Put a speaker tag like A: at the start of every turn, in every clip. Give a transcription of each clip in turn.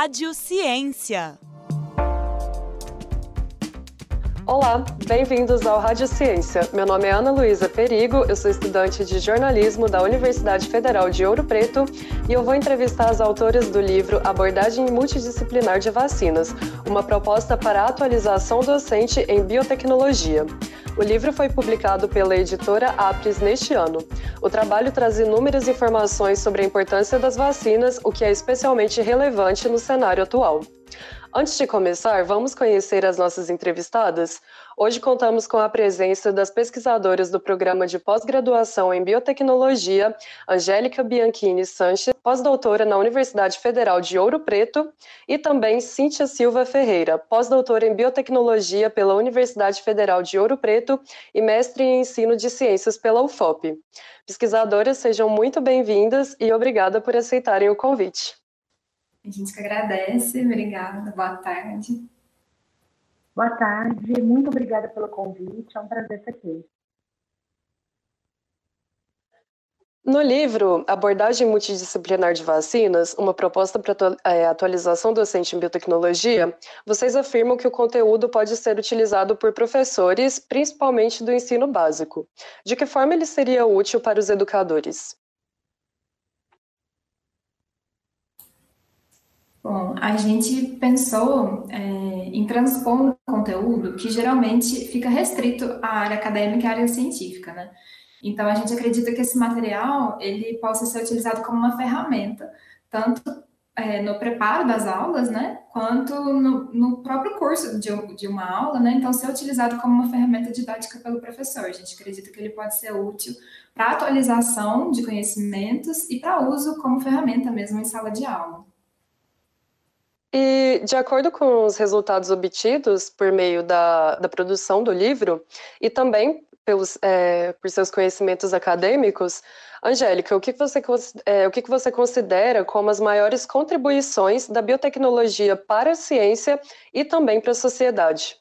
A: Rádio Ciência.
B: Olá, bem-vindos ao Rádio Ciência. Meu nome é Ana Luísa Perigo, eu sou estudante de jornalismo da Universidade Federal de Ouro Preto e eu vou entrevistar as autoras do livro Abordagem Multidisciplinar de Vacinas, uma proposta para a atualização docente em biotecnologia. O livro foi publicado pela editora Apres neste ano. O trabalho traz inúmeras informações sobre a importância das vacinas, o que é especialmente relevante no cenário atual. Antes de começar, vamos conhecer as nossas entrevistadas? Hoje contamos com a presença das pesquisadoras do programa de pós-graduação em biotecnologia, Angélica Bianchini Sanches, pós-doutora na Universidade Federal de Ouro Preto, e também Cíntia Silva Ferreira, pós-doutora em biotecnologia pela Universidade Federal de Ouro Preto e mestre em ensino de ciências pela UFOP. Pesquisadoras, sejam muito bem-vindas e obrigada por aceitarem o convite.
C: A gente que agradece, obrigada, boa tarde.
D: Boa tarde, muito obrigada pelo convite, é um prazer estar aqui.
B: No livro Abordagem Multidisciplinar de Vacinas, uma proposta para é, atualização docente em biotecnologia, vocês afirmam que o conteúdo pode ser utilizado por professores, principalmente do ensino básico. De que forma ele seria útil para os educadores?
C: Bom, a gente pensou é, em transpor um conteúdo que geralmente fica restrito à área acadêmica e à área científica, né? Então, a gente acredita que esse material ele possa ser utilizado como uma ferramenta, tanto é, no preparo das aulas, né, quanto no, no próprio curso de, de, uma aula, né, então ser utilizado como uma ferramenta didática pelo professor. A gente acredita que ele pode ser útil para atualização de conhecimentos e para uso como ferramenta mesmo em sala de aula.
B: E, de acordo com os resultados obtidos por meio da, da produção do livro, e também pelos, é, por seus conhecimentos acadêmicos, Angélica, o que você, é, o que você considera como as maiores contribuições da biotecnologia para a ciência e também para a sociedade?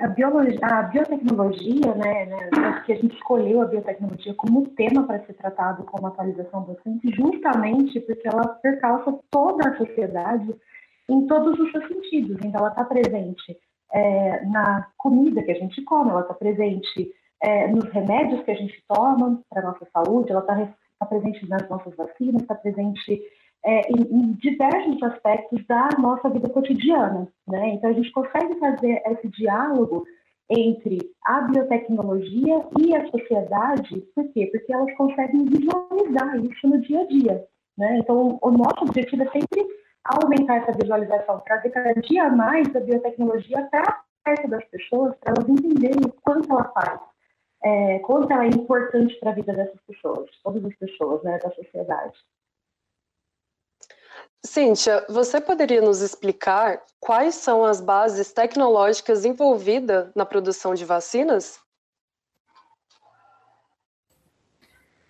D: A, biologia, a biotecnologia, né, né, que a gente escolheu a biotecnologia como tema para ser tratado como atualização docente, justamente porque ela percalça toda a sociedade em todos os seus sentidos. Então, ela está presente é, na comida que a gente come, ela está presente é, nos remédios que a gente toma para a nossa saúde, ela está tá presente nas nossas vacinas, está presente é, em, em, diversos aspectos da nossa vida cotidiana. Né? Então, a gente consegue fazer esse diálogo entre a biotecnologia e a sociedade, por quê? Porque elas conseguem visualizar isso no dia a dia. Né? Então, o nosso objetivo é sempre aumentar essa visualização, trazer cada dia mais a biotecnologia para perto das pessoas, para elas entenderem o quanto ela faz, é, quanto ela é importante para a vida dessas pessoas, todas as pessoas né, da sociedade.
B: Cíntia, você poderia nos explicar quais são as bases tecnológicas envolvidas na produção de vacinas?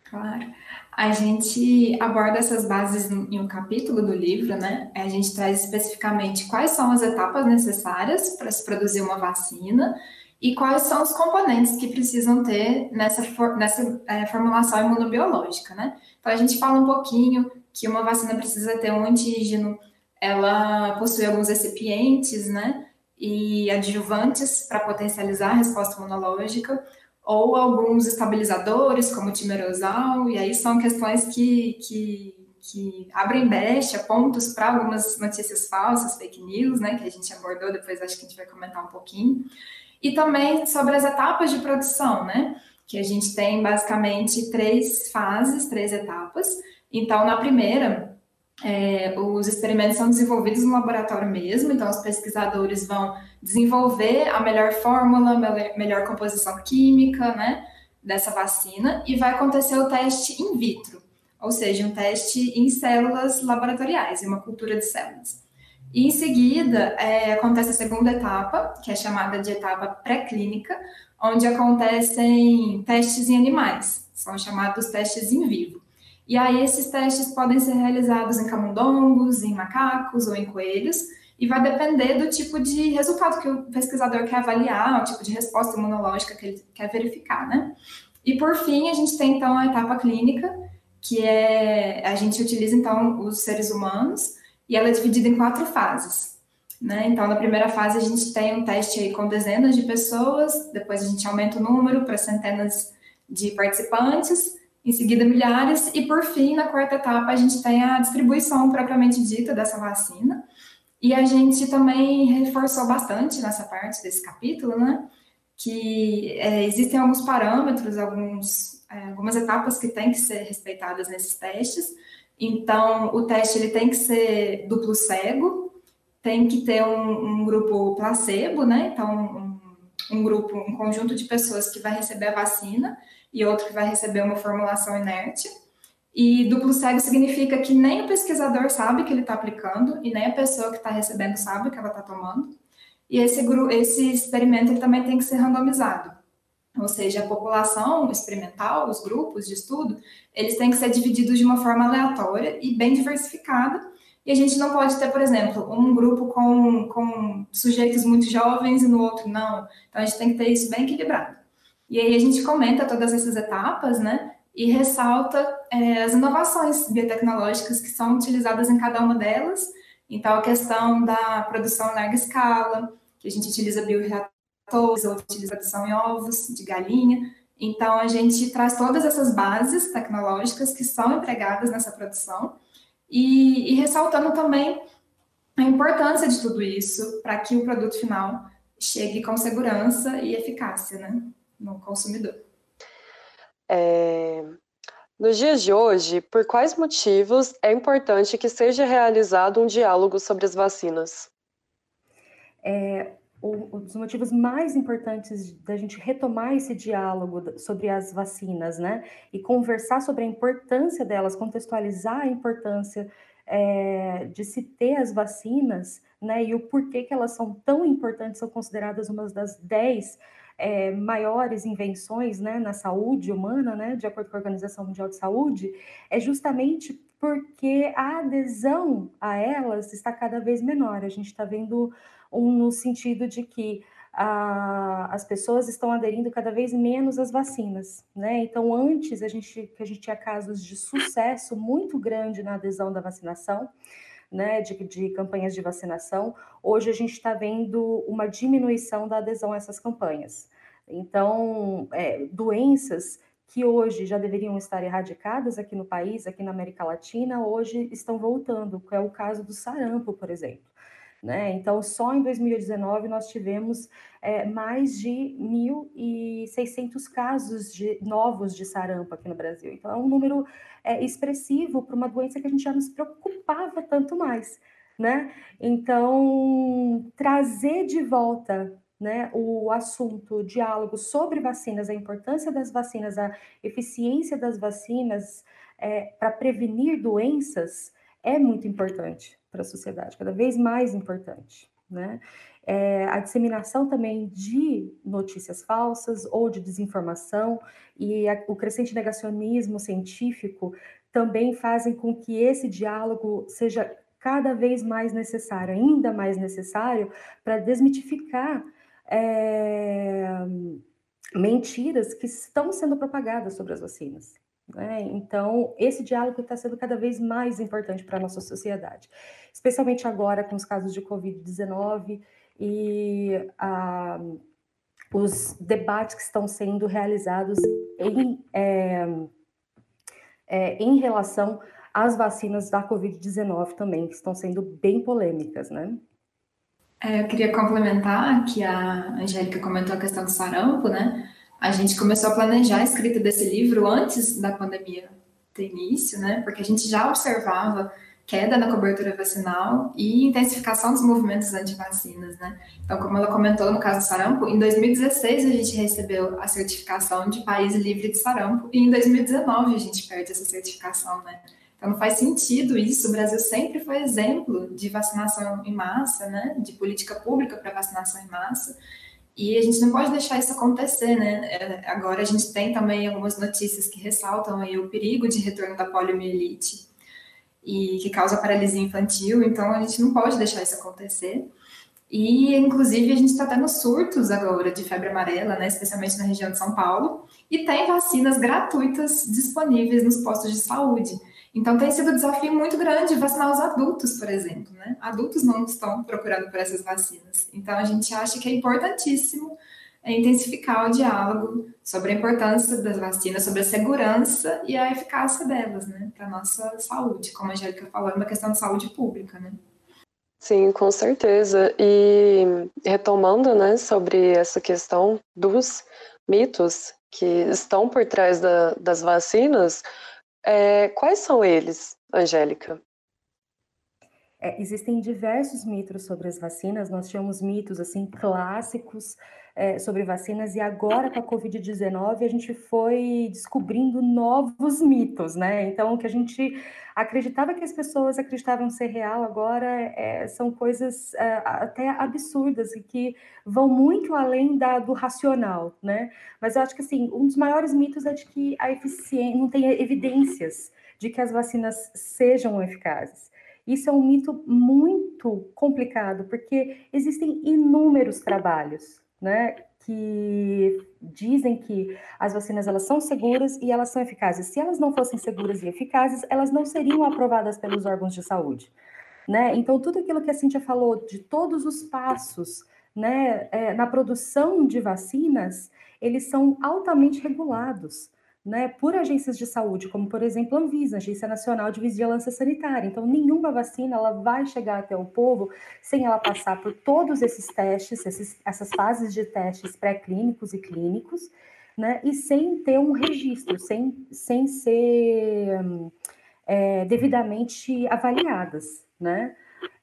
C: Claro. A gente aborda essas bases em um capítulo do livro, né? A gente traz especificamente quais são as etapas necessárias para se produzir uma vacina e quais são os componentes que precisam ter nessa, for, nessa é, formulação imunobiológica, né? Então, a gente fala um pouquinho que uma vacina precisa ter um antígeno, ela possui alguns recipientes, né, e adjuvantes para potencializar a resposta imunológica, ou alguns estabilizadores, como o timerosal, e aí são questões que, que, que abrem brecha, pontos para algumas notícias falsas, fake news, né, que a gente abordou, depois acho que a gente vai comentar um pouquinho. E também sobre as etapas de produção, né, que a gente tem basicamente três fases, três etapas, então, na primeira, é, os experimentos são desenvolvidos no laboratório mesmo, então os pesquisadores vão desenvolver a melhor fórmula, a melhor composição química, né, dessa vacina, e vai acontecer o teste in vitro, ou seja, um teste em células laboratoriais, em uma cultura de células. E em seguida, é, acontece a segunda etapa, que é chamada de etapa pré-clínica, onde acontecem testes em animais, são chamados testes in vivo. E aí esses testes podem ser realizados em camundongos, em macacos ou em coelhos, e vai depender do tipo de resultado que o pesquisador quer avaliar, o tipo de resposta imunológica que ele quer verificar, né? E por fim, a gente tem então a etapa clínica, que é a gente utiliza então os seres humanos e ela é dividida em quatro fases. Né? Então, na primeira fase, a gente tem um teste aí com dezenas de pessoas, depois a gente aumenta o número para centenas de participantes, em seguida milhares, e por fim, na quarta etapa, a gente tem a distribuição propriamente dita dessa vacina. E a gente também reforçou bastante nessa parte desse capítulo, né? Que é, existem alguns parâmetros, alguns, é, algumas etapas que têm que ser respeitadas nesses testes. Então, o teste ele tem que ser duplo cego, tem que ter um, um grupo placebo, né? Então, um, um, grupo, um conjunto de pessoas que vai receber a vacina e outro que vai receber uma formulação inerte. E duplo cego significa que nem o pesquisador sabe que ele está aplicando e nem a pessoa que está recebendo sabe que ela está tomando. E esse, esse experimento ele também tem que ser randomizado. Ou seja, a população experimental, os grupos de estudo, eles têm que ser divididos de uma forma aleatória e bem diversificada e a gente não pode ter, por exemplo, um grupo com, com sujeitos muito jovens e no outro não. Então a gente tem que ter isso bem equilibrado. E aí a gente comenta todas essas etapas, né? E ressalta é, as inovações biotecnológicas que são utilizadas em cada uma delas. Então, a questão da produção em larga escala, que a gente utiliza bioreatores, ou utiliza produção em ovos de galinha. Então, a gente traz todas essas bases tecnológicas que são empregadas nessa produção e, e ressaltando também a importância de tudo isso para que o produto final chegue com segurança e eficácia né, no consumidor.
B: É, nos dias de hoje, por quais motivos é importante que seja realizado um diálogo sobre as vacinas?
D: É, um dos motivos mais importantes da gente retomar esse diálogo sobre as vacinas, né? E conversar sobre a importância delas, contextualizar a importância é, de se ter as vacinas, né? E o porquê que elas são tão importantes, são consideradas uma das dez é, maiores invenções né, na saúde humana, né, de acordo com a Organização Mundial de Saúde, é justamente porque a adesão a elas está cada vez menor. A gente está vendo um, no sentido de que a, as pessoas estão aderindo cada vez menos às vacinas, né? Então, antes a gente, que a gente tinha casos de sucesso muito grande na adesão da vacinação, né, de, de campanhas de vacinação, hoje a gente está vendo uma diminuição da adesão a essas campanhas. Então, é, doenças que hoje já deveriam estar erradicadas aqui no país, aqui na América Latina, hoje estão voltando, que é o caso do sarampo, por exemplo. Né? Então, só em 2019 nós tivemos é, mais de 1.600 casos de, novos de sarampo aqui no Brasil. Então, é um número é, expressivo para uma doença que a gente já nos preocupava tanto mais. Né? Então, trazer de volta né, o assunto, o diálogo sobre vacinas, a importância das vacinas, a eficiência das vacinas é, para prevenir doenças é muito importante para a sociedade, cada vez mais importante, né? É, a disseminação também de notícias falsas ou de desinformação e a, o crescente negacionismo científico também fazem com que esse diálogo seja cada vez mais necessário, ainda mais necessário, para desmitificar é, mentiras que estão sendo propagadas sobre as vacinas. Né? Então, esse diálogo está sendo cada vez mais importante para a nossa sociedade, especialmente agora com os casos de Covid-19 e ah, os debates que estão sendo realizados em, é, é, em relação às vacinas da Covid-19 também, que estão sendo bem polêmicas, né?
C: É, eu queria complementar que a Angélica comentou a questão do sarampo, né? A gente começou a planejar a escrita desse livro antes da pandemia ter início, né? Porque a gente já observava queda na cobertura vacinal e intensificação dos movimentos anti-vacinas, né? Então, como ela comentou no caso do sarampo, em 2016 a gente recebeu a certificação de país livre de sarampo e em 2019 a gente perde essa certificação, né? Então, não faz sentido isso. O Brasil sempre foi exemplo de vacinação em massa, né? De política pública para vacinação em massa. E a gente não pode deixar isso acontecer, né? É, agora a gente tem também algumas notícias que ressaltam o perigo de retorno da poliomielite e que causa paralisia infantil, então a gente não pode deixar isso acontecer. E, inclusive, a gente está tendo surtos agora de febre amarela, né, especialmente na região de São Paulo, e tem vacinas gratuitas disponíveis nos postos de saúde. Então, tem sido um desafio muito grande vacinar os adultos, por exemplo. Né? Adultos não estão procurando por essas vacinas. Então, a gente acha que é importantíssimo intensificar o diálogo sobre a importância das vacinas, sobre a segurança e a eficácia delas, né, para nossa saúde. Como a Angélica falou, é uma questão de saúde pública, né?
B: Sim, com certeza. E retomando, né, sobre essa questão dos mitos que estão por trás da, das vacinas, é, quais são eles, Angélica?
D: É, existem diversos mitos sobre as vacinas. Nós tínhamos mitos assim clássicos é, sobre vacinas, e agora com a Covid-19 a gente foi descobrindo novos mitos, né? Então, o que a gente acreditava que as pessoas acreditavam ser real, agora é, são coisas é, até absurdas e que vão muito além da, do racional, né? Mas eu acho que, assim, um dos maiores mitos é de que a eficiência, não tem evidências de que as vacinas sejam eficazes. Isso é um mito muito complicado, porque existem inúmeros trabalhos né, que dizem que as vacinas elas são seguras e elas são eficazes. Se elas não fossem seguras e eficazes, elas não seriam aprovadas pelos órgãos de saúde. Né? Então, tudo aquilo que a Cintia falou, de todos os passos né, é, na produção de vacinas, eles são altamente regulados né, por agências de saúde, como por exemplo a Anvisa, Agência Nacional de Vigilância Sanitária. Então, nenhuma vacina ela vai chegar até o povo sem ela passar por todos esses testes, esses, essas fases de testes pré-clínicos e clínicos, né, e sem ter um registro, sem, sem ser é, devidamente avaliadas, né?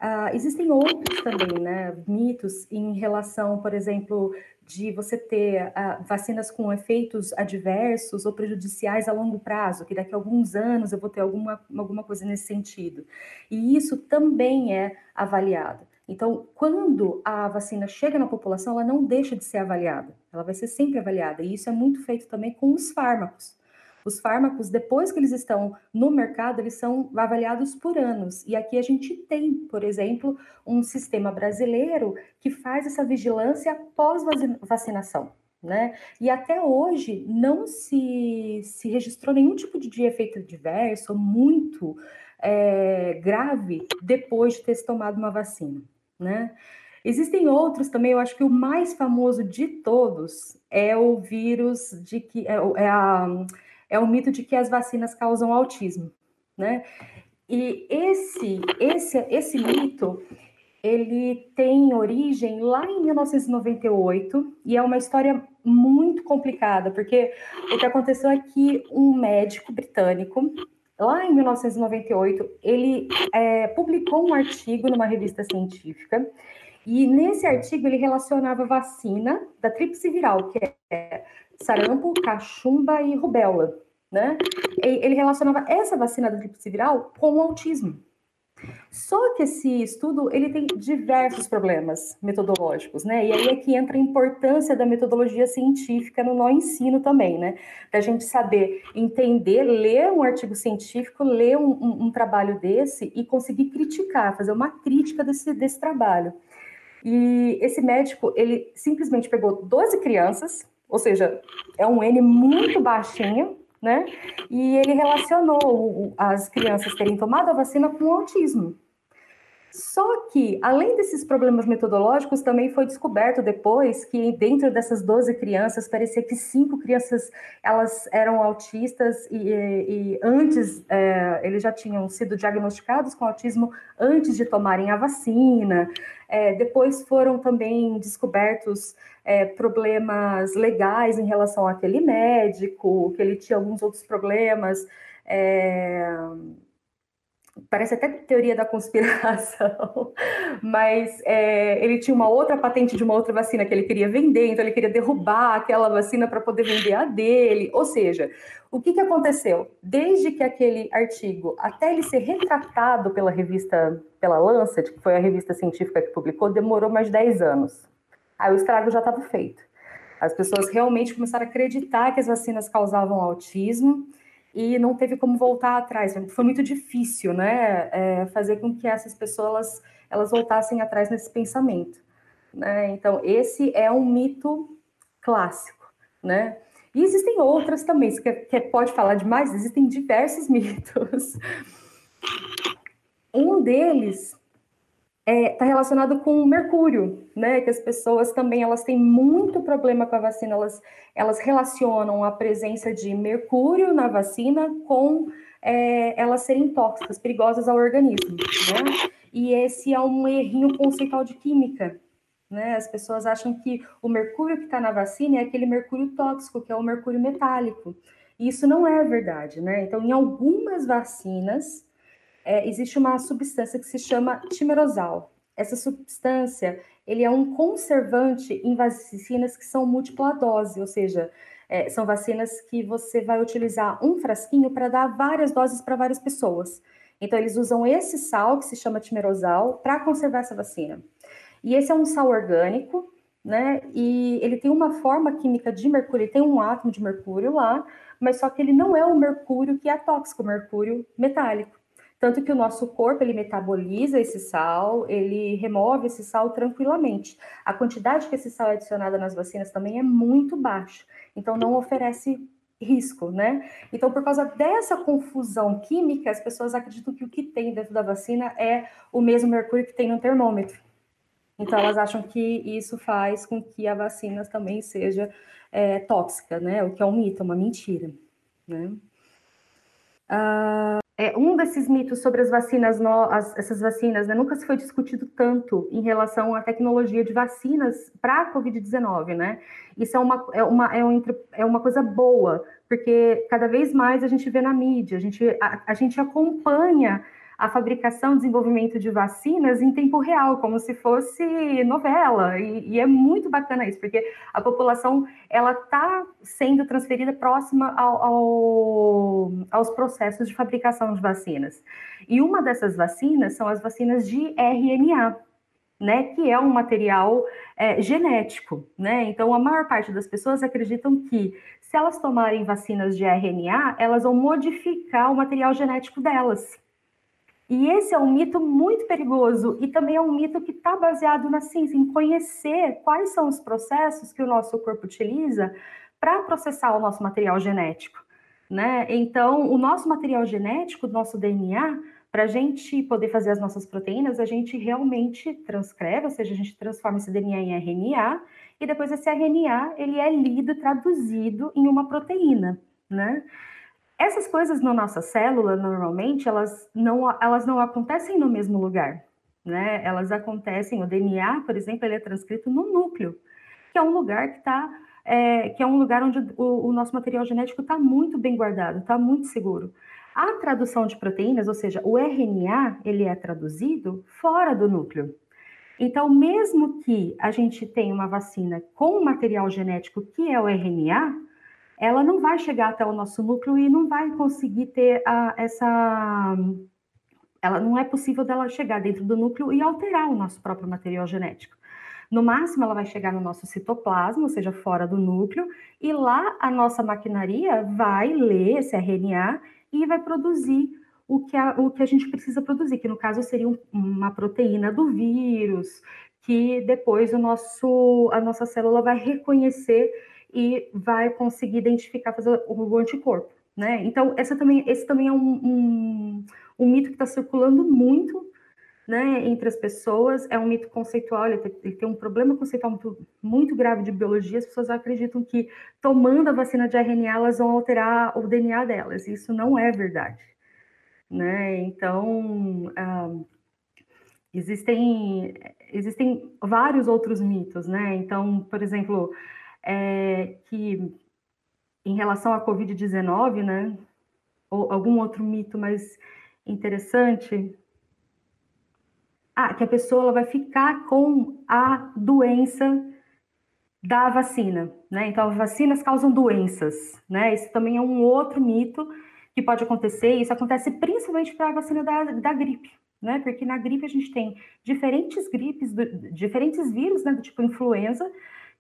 D: Uh, existem outros também, né, mitos em relação, por exemplo, de você ter uh, vacinas com efeitos adversos ou prejudiciais a longo prazo, que daqui a alguns anos eu vou ter alguma, alguma coisa nesse sentido. E isso também é avaliado. Então, quando a vacina chega na população, ela não deixa de ser avaliada, ela vai ser sempre avaliada. E isso é muito feito também com os fármacos. Os fármacos, depois que eles estão no mercado, eles são avaliados por anos. E aqui a gente tem, por exemplo, um sistema brasileiro que faz essa vigilância pós-vacinação. Né? E até hoje não se, se registrou nenhum tipo de efeito adverso muito é, grave depois de ter se tomado uma vacina. Né? Existem outros também, eu acho que o mais famoso de todos é o vírus de que é, é a é o mito de que as vacinas causam autismo, né? E esse, esse, esse mito, ele tem origem lá em 1998 e é uma história muito complicada, porque o que aconteceu é que um médico britânico, lá em 1998, ele é, publicou um artigo numa revista científica e nesse artigo ele relacionava vacina da tríplice viral, que é sarampo, cachumba e rubéola, né? Ele relacionava essa vacina da tríplice viral com o autismo. Só que esse estudo ele tem diversos problemas metodológicos, né? E aí é que entra a importância da metodologia científica no nosso ensino também, né? Da gente saber entender, ler um artigo científico, ler um, um, um, trabalho desse e conseguir criticar, fazer uma crítica desse, desse trabalho. E esse médico, ele simplesmente pegou 12 crianças, ou seja, é um N muito baixinho, né? E ele relacionou as crianças terem tomado a vacina com o autismo. Só que, além desses problemas metodológicos, também foi descoberto depois que dentro dessas 12 crianças, parecia que cinco crianças elas eram autistas e, e antes é, eles já tinham sido diagnosticados com autismo antes de tomarem a vacina. É, depois foram também descobertos é, problemas legais em relação àquele médico, que ele tinha alguns outros problemas. É, parece até teoria da conspiração, mas é, ele tinha uma outra patente de uma outra vacina que ele queria vender, então ele queria derrubar aquela vacina para poder vender a dele. Ou seja, o que, que aconteceu? Desde que aquele artigo, até ele ser retratado pela revista, pela Lancet, que foi a revista científica que publicou, demorou mais de 10 anos. Aí o estrago já estava feito. As pessoas realmente começaram a acreditar que as vacinas causavam autismo, e não teve como voltar atrás. Foi muito difícil, né, é, fazer com que essas pessoas elas voltassem atrás nesse pensamento. né? Então, esse é um mito clássico, né? E existem outras também, você quer, quer, pode falar de mais? Existem diversos mitos. Um deles está é, tá relacionado com o mercúrio, né? Que as pessoas também elas têm muito problema com a vacina, elas, elas relacionam a presença de mercúrio na vacina com é, elas serem tóxicas, perigosas ao organismo, né? E esse é um errinho conceitual de química, né? As pessoas acham que o mercúrio que está na vacina é aquele mercúrio tóxico, que é o mercúrio metálico. E isso não é verdade, né? Então, em algumas vacinas, é, existe uma substância que se chama timerosal. Essa substância, ele é um conservante em vacinas que são múltipla dose, ou seja, é, são vacinas que você vai utilizar um frasquinho para dar várias doses para várias pessoas. Então, eles usam esse sal, que se chama timerosal, para conservar essa vacina. E esse é um sal orgânico, né? E ele tem uma forma química de mercúrio, ele tem um átomo de mercúrio lá, mas só que ele não é o mercúrio que é tóxico, o mercúrio metálico. Tanto que o nosso corpo ele metaboliza esse sal, ele remove esse sal tranquilamente. A quantidade que esse sal é adicionada nas vacinas também é muito baixa, então não oferece risco, né? Então, por causa dessa confusão química, as pessoas acreditam que o que tem dentro da vacina é o mesmo mercúrio que tem no termômetro. Então, elas acham que isso faz com que a vacina também seja é, tóxica, né? O que é um mito, uma mentira, né? Ah, é, um desses mitos sobre as vacinas, no, as, essas vacinas, né, nunca se foi discutido tanto em relação à tecnologia de vacinas para a Covid-19, né? Isso é uma, é, uma, é, um, é uma coisa boa, porque cada vez mais a gente vê na mídia, a gente, a, a gente acompanha a fabricação desenvolvimento de vacinas em tempo real, como se fosse novela. E, e é muito bacana isso, porque a população ela está sendo transferida próxima ao, ao, aos processos de fabricação de vacinas. E uma dessas vacinas são as vacinas de RNA. Né, que é um material é, genético, né? Então, a maior parte das pessoas acreditam que se elas tomarem vacinas de RNA, elas vão modificar o material genético delas. E esse é um mito muito perigoso e também é um mito que está baseado na ciência, em conhecer quais são os processos que o nosso corpo utiliza para processar o nosso material genético. Né? Então, o nosso material genético, o nosso DNA, para a gente poder fazer as nossas proteínas, a gente realmente transcreve, ou seja, a gente transforma esse DNA em RNA, e depois esse RNA ele é lido, traduzido em uma proteína, né? Essas coisas na nossa célula, normalmente, elas não, elas não acontecem no mesmo lugar, né? Elas acontecem, o DNA, por exemplo, ele é transcrito no núcleo, que é um lugar que está, é, que é um lugar onde o, o nosso material genético está muito bem guardado, está muito seguro. A tradução de proteínas, ou seja, o RNA, ele é traduzido fora do núcleo. Então, mesmo que a gente tenha uma vacina com material genético que é o RNA, ela não vai chegar até o nosso núcleo e não vai conseguir ter a, essa. Ela não é possível dela chegar dentro do núcleo e alterar o nosso próprio material genético. No máximo, ela vai chegar no nosso citoplasma, ou seja, fora do núcleo, e lá a nossa maquinaria vai ler esse RNA e vai produzir o que a, o que a gente precisa produzir, que no caso seria um, uma proteína do vírus, que depois o nosso, a nossa célula vai reconhecer e vai conseguir identificar fazer o anticorpo, né? Então, essa também, esse também é um, um, um mito que está circulando muito, né, entre as pessoas, é um mito conceitual, ele tem, ele tem um problema conceitual muito, muito, grave de biologia, as pessoas acreditam que tomando a vacina de RNA, elas vão alterar o DNA delas, isso não é verdade, né? Então, ah, existem, existem vários outros mitos, né? Então, por exemplo, é, que em relação à Covid-19, né, ou algum outro mito mais interessante, ah, que a pessoa vai ficar com a doença da vacina, né? Então, as vacinas causam doenças, né? Isso também é um outro mito que pode acontecer, e isso acontece principalmente para a vacina da, da gripe, né? Porque na gripe a gente tem diferentes gripes, diferentes vírus, né, do tipo influenza,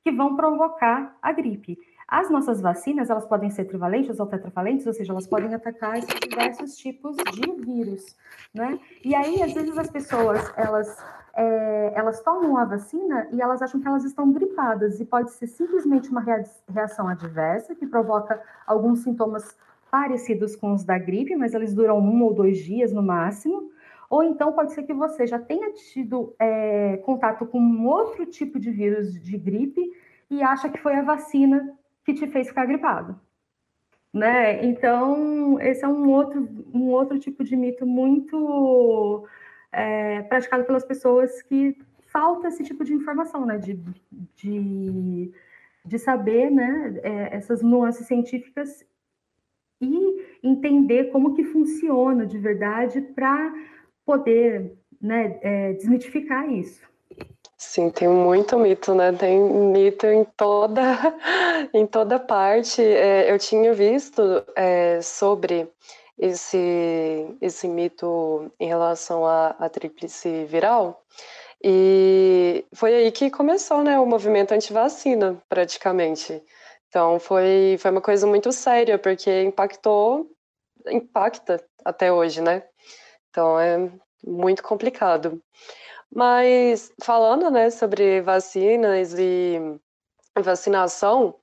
D: que vão provocar a gripe. As nossas vacinas, elas podem ser trivalentes ou tetravalentes, ou seja, elas podem atacar esses diversos tipos de vírus, né? E aí, às vezes, as pessoas, elas, é, elas tomam a vacina e elas acham que elas estão gripadas, e pode ser simplesmente uma reação adversa, que provoca alguns sintomas parecidos com os da gripe, mas eles duram um ou dois dias no máximo, ou então pode ser que você já tenha tido é, contato com um outro tipo de vírus de gripe e acha que foi a vacina que te fez ficar gripado. Né? Então, esse é um outro, um outro tipo de mito muito é, praticado pelas pessoas que falta esse tipo de informação, né? De, de, de saber né? É, essas nuances científicas e entender como que funciona de verdade para poder né, é, desmitificar isso.
B: Sim, tem muito mito, né? Tem mito em toda, em toda parte. É, eu tinha visto é, sobre esse, esse mito em relação à, à tríplice viral, e foi aí que começou né, o movimento anti-vacina, praticamente. Então foi, foi uma coisa muito séria, porque impactou, impacta até hoje, né? Então é muito complicado. Mas falando né, sobre vacinas e vacinação,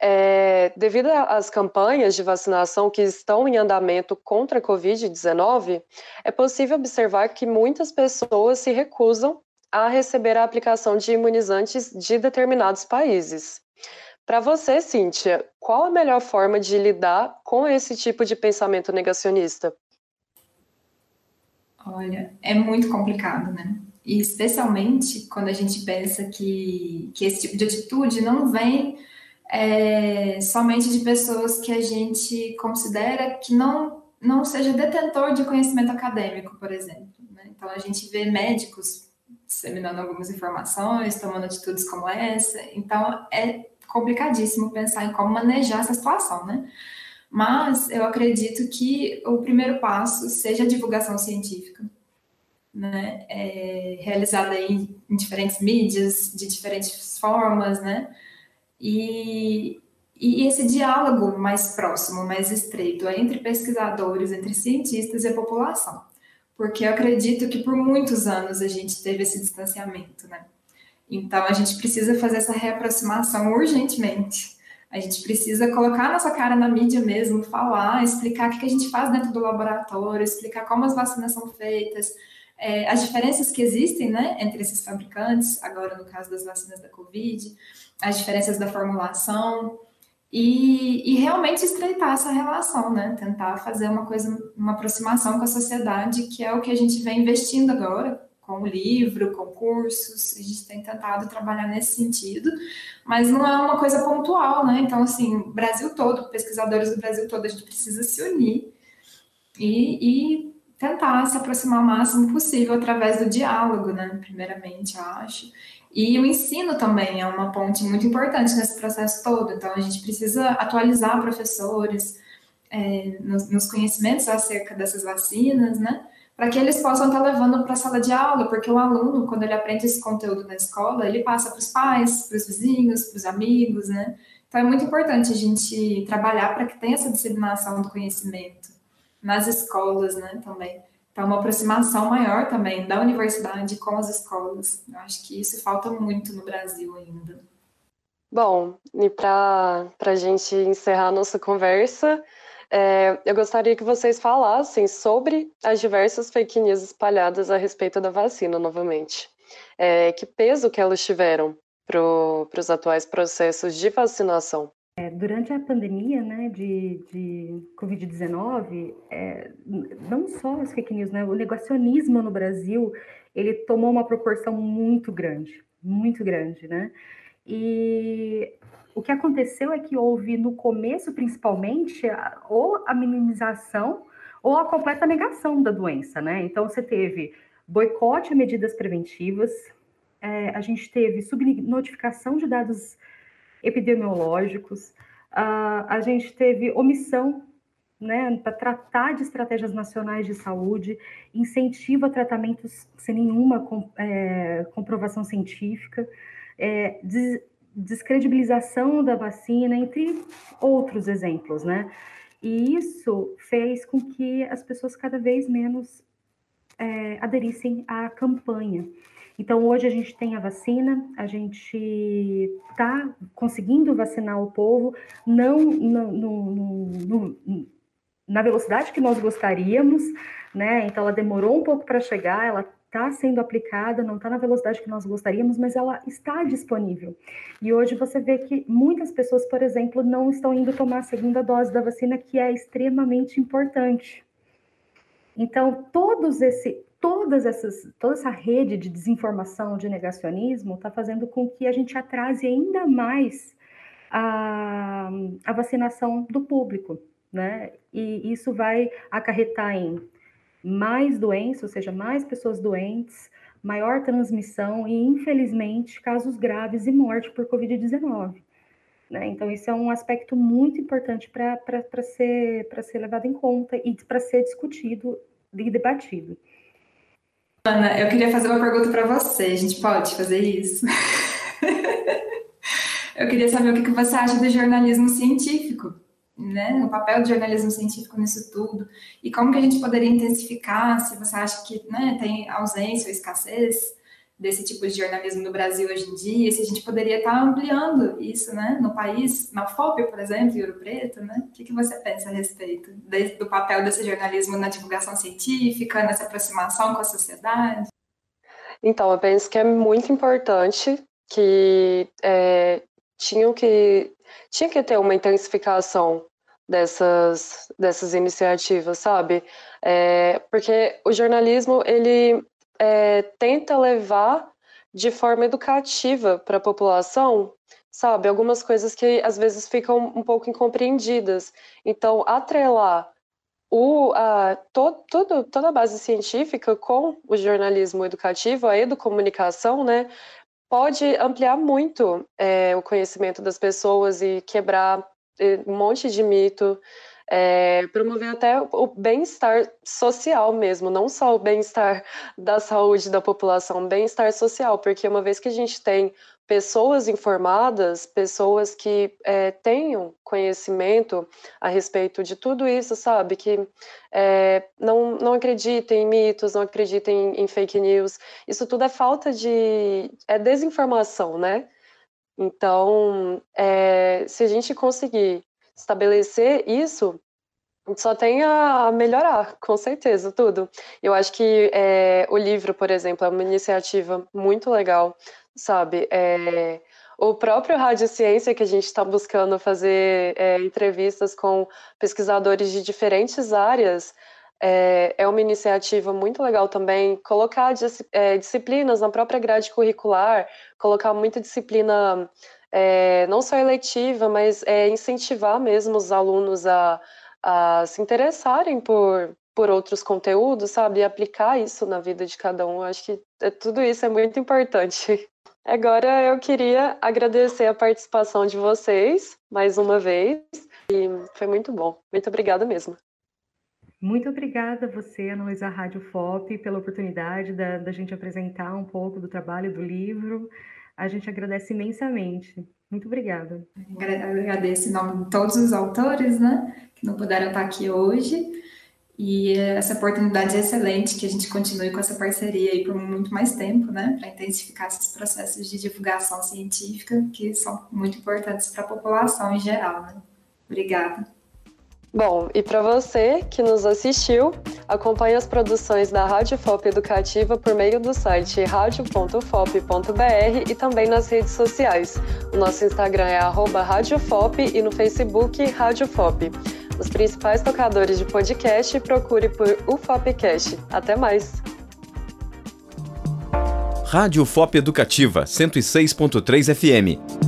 B: é, devido às campanhas de vacinação que estão em andamento contra a Covid-19, é possível observar que muitas pessoas se recusam a receber a aplicação de imunizantes de determinados países. Para você, Cíntia, qual a melhor forma de lidar com esse tipo de pensamento negacionista?
C: Olha, é muito complicado, né? E especialmente quando a gente pensa que, que esse tipo de atitude não vem é, somente de pessoas que a gente considera que não, não seja detentor de conhecimento acadêmico, por exemplo. Né? Então a gente vê médicos disseminando algumas informações, tomando atitudes como essa. Então é complicadíssimo pensar em como manejar essa situação, né? Mas eu acredito que o primeiro passo seja a divulgação científica, né? É, realizada em, em diferentes mídias, de diferentes formas, né? E, e esse diálogo mais próximo, mais estreito entre pesquisadores, entre cientistas e a população. Porque eu acredito que por muitos anos a gente teve esse distanciamento, né? Então, a gente precisa fazer essa reaproximação urgentemente. A gente precisa colocar nossa cara na mídia mesmo, falar, explicar o que a gente faz dentro do laboratório, explicar como as vacinas são feitas, é, as diferenças que existem né, entre esses fabricantes, agora no caso das vacinas da Covid, as diferenças da formulação, e, e, realmente estreitar essa relação, né? Tentar fazer uma coisa, uma aproximação com a sociedade, que é o que a gente vem investindo agora, com o livro, com cursos, a gente tem tentado trabalhar nesse sentido, mas não é uma coisa pontual, né? Então, assim, Brasil todo, pesquisadores do Brasil todo, a gente precisa se unir e, e tentar se aproximar o máximo possível através do diálogo, né? Primeiramente, eu acho. E o ensino também é uma ponte muito importante nesse processo todo, então a gente precisa atualizar professores é, nos, nos conhecimentos acerca dessas vacinas, né? Para que eles possam estar levando para a sala de aula, porque o aluno, quando ele aprende esse conteúdo na escola, ele passa para os pais, para os vizinhos, para os amigos, né? Então é muito importante a gente trabalhar para que tenha essa disseminação do conhecimento nas escolas, né, também. Então, uma aproximação maior também da universidade com as escolas. Eu acho que isso falta muito no Brasil ainda.
B: Bom, e para a gente encerrar a nossa conversa, é, eu gostaria que vocês falassem sobre as diversas fake news espalhadas a respeito da vacina novamente. É, que peso que elas tiveram para os atuais processos de vacinação?
D: É, durante a pandemia né, de, de Covid-19, é, não só as fake news, né, o negacionismo no Brasil, ele tomou uma proporção muito grande, muito grande, né? E o que aconteceu é que houve, no começo, principalmente, ou a minimização ou a completa negação da doença, né? Então, você teve boicote a medidas preventivas, é, a gente teve subnotificação de dados epidemiológicos, a, a gente teve omissão né, para tratar de estratégias nacionais de saúde, incentivo a tratamentos sem nenhuma é, comprovação científica, é, des, descredibilização da vacina, entre outros exemplos, né? E isso fez com que as pessoas cada vez menos é, aderissem à campanha. Então, hoje a gente tem a vacina, a gente está conseguindo vacinar o povo, não no, no, no, na velocidade que nós gostaríamos, né? Então, ela demorou um pouco para chegar, ela está sendo aplicada, não está na velocidade que nós gostaríamos, mas ela está disponível. E hoje você vê que muitas pessoas, por exemplo, não estão indo tomar a segunda dose da vacina, que é extremamente importante. Então, todos esse, todas essas, toda essa rede de desinformação, de negacionismo, está fazendo com que a gente atrase ainda mais a, a vacinação do público, né? E isso vai acarretar em mais doenças, ou seja, mais pessoas doentes, maior transmissão e, infelizmente, casos graves e morte por Covid-19. Né? Então, isso é um aspecto muito importante para ser, ser levado em conta e para ser discutido e debatido.
C: Ana, eu queria fazer uma pergunta para você. A gente pode fazer isso? eu queria saber o que você acha do jornalismo científico né, o papel do jornalismo científico nisso tudo? E como que a gente poderia intensificar, se você acha que né, tem ausência ou escassez desse tipo de jornalismo no Brasil hoje em dia, se a gente poderia estar ampliando isso, né, no país, na FOP, por exemplo, em Ouro Preto, né, o que, que você pensa a respeito do papel desse jornalismo na divulgação científica, nessa aproximação com a sociedade?
B: Então, eu penso que é muito importante que é, tinham que tinha que ter uma intensificação dessas, dessas iniciativas, sabe? É, porque o jornalismo, ele é, tenta levar de forma educativa para a população, sabe? Algumas coisas que às vezes ficam um pouco incompreendidas. Então, atrelar o, a, to, tudo, toda a base científica com o jornalismo educativo, a educomunicação, né? pode ampliar muito é, o conhecimento das pessoas e quebrar um monte de mito, é, promover até o bem-estar social mesmo, não só o bem-estar da saúde da população, bem-estar social, porque uma vez que a gente tem pessoas informadas, pessoas que é, tenham conhecimento a respeito de tudo isso, sabe? Que é, não, não acreditem em mitos, não acreditem em, em fake news. Isso tudo é falta de. é desinformação, né? Então, é, se a gente conseguir estabelecer isso, só tem a melhorar, com certeza, tudo. Eu acho que é, o livro, por exemplo, é uma iniciativa muito legal sabe? É, o próprio Rádio Ciência, que a gente está buscando fazer é, entrevistas com pesquisadores de diferentes áreas, é, é, uma iniciativa muito legal também. Colocar dis, é, disciplinas na própria grade curricular, colocar muita disciplina, é, não só eletiva, mas é, incentivar mesmo os alunos a, a se interessarem por, por outros conteúdos, sabe? E aplicar isso na vida de cada um. Acho que é, tudo isso é muito importante. Agora eu queria agradecer a participação de vocês mais uma vez e foi muito bom. Muito obrigada mesmo.
D: Muito obrigada a você, Ana Rádio FOP, pela oportunidade da, da gente apresentar um pouco do trabalho do livro. A gente agradece imensamente. Muito obrigada.
C: Eu agradeço em nome de todos os autores, né, que não puderam estar aqui hoje. E essa oportunidade é excelente que a gente continue com essa parceria aí por muito mais tempo, né, para intensificar esses processos de divulgação científica que são muito importantes para a população em geral, né? Obrigada.
B: Bom, e para você que nos assistiu, acompanhe as produções da Rádio FOP Educativa por meio do site radio.fop.br e também nas redes sociais. O nosso Instagram é @radiofop e no Facebook Rádio FOP os principais tocadores de podcast, procure por UFOPcast. Até mais!
E: Rádio FOP Educativa 106.3 FM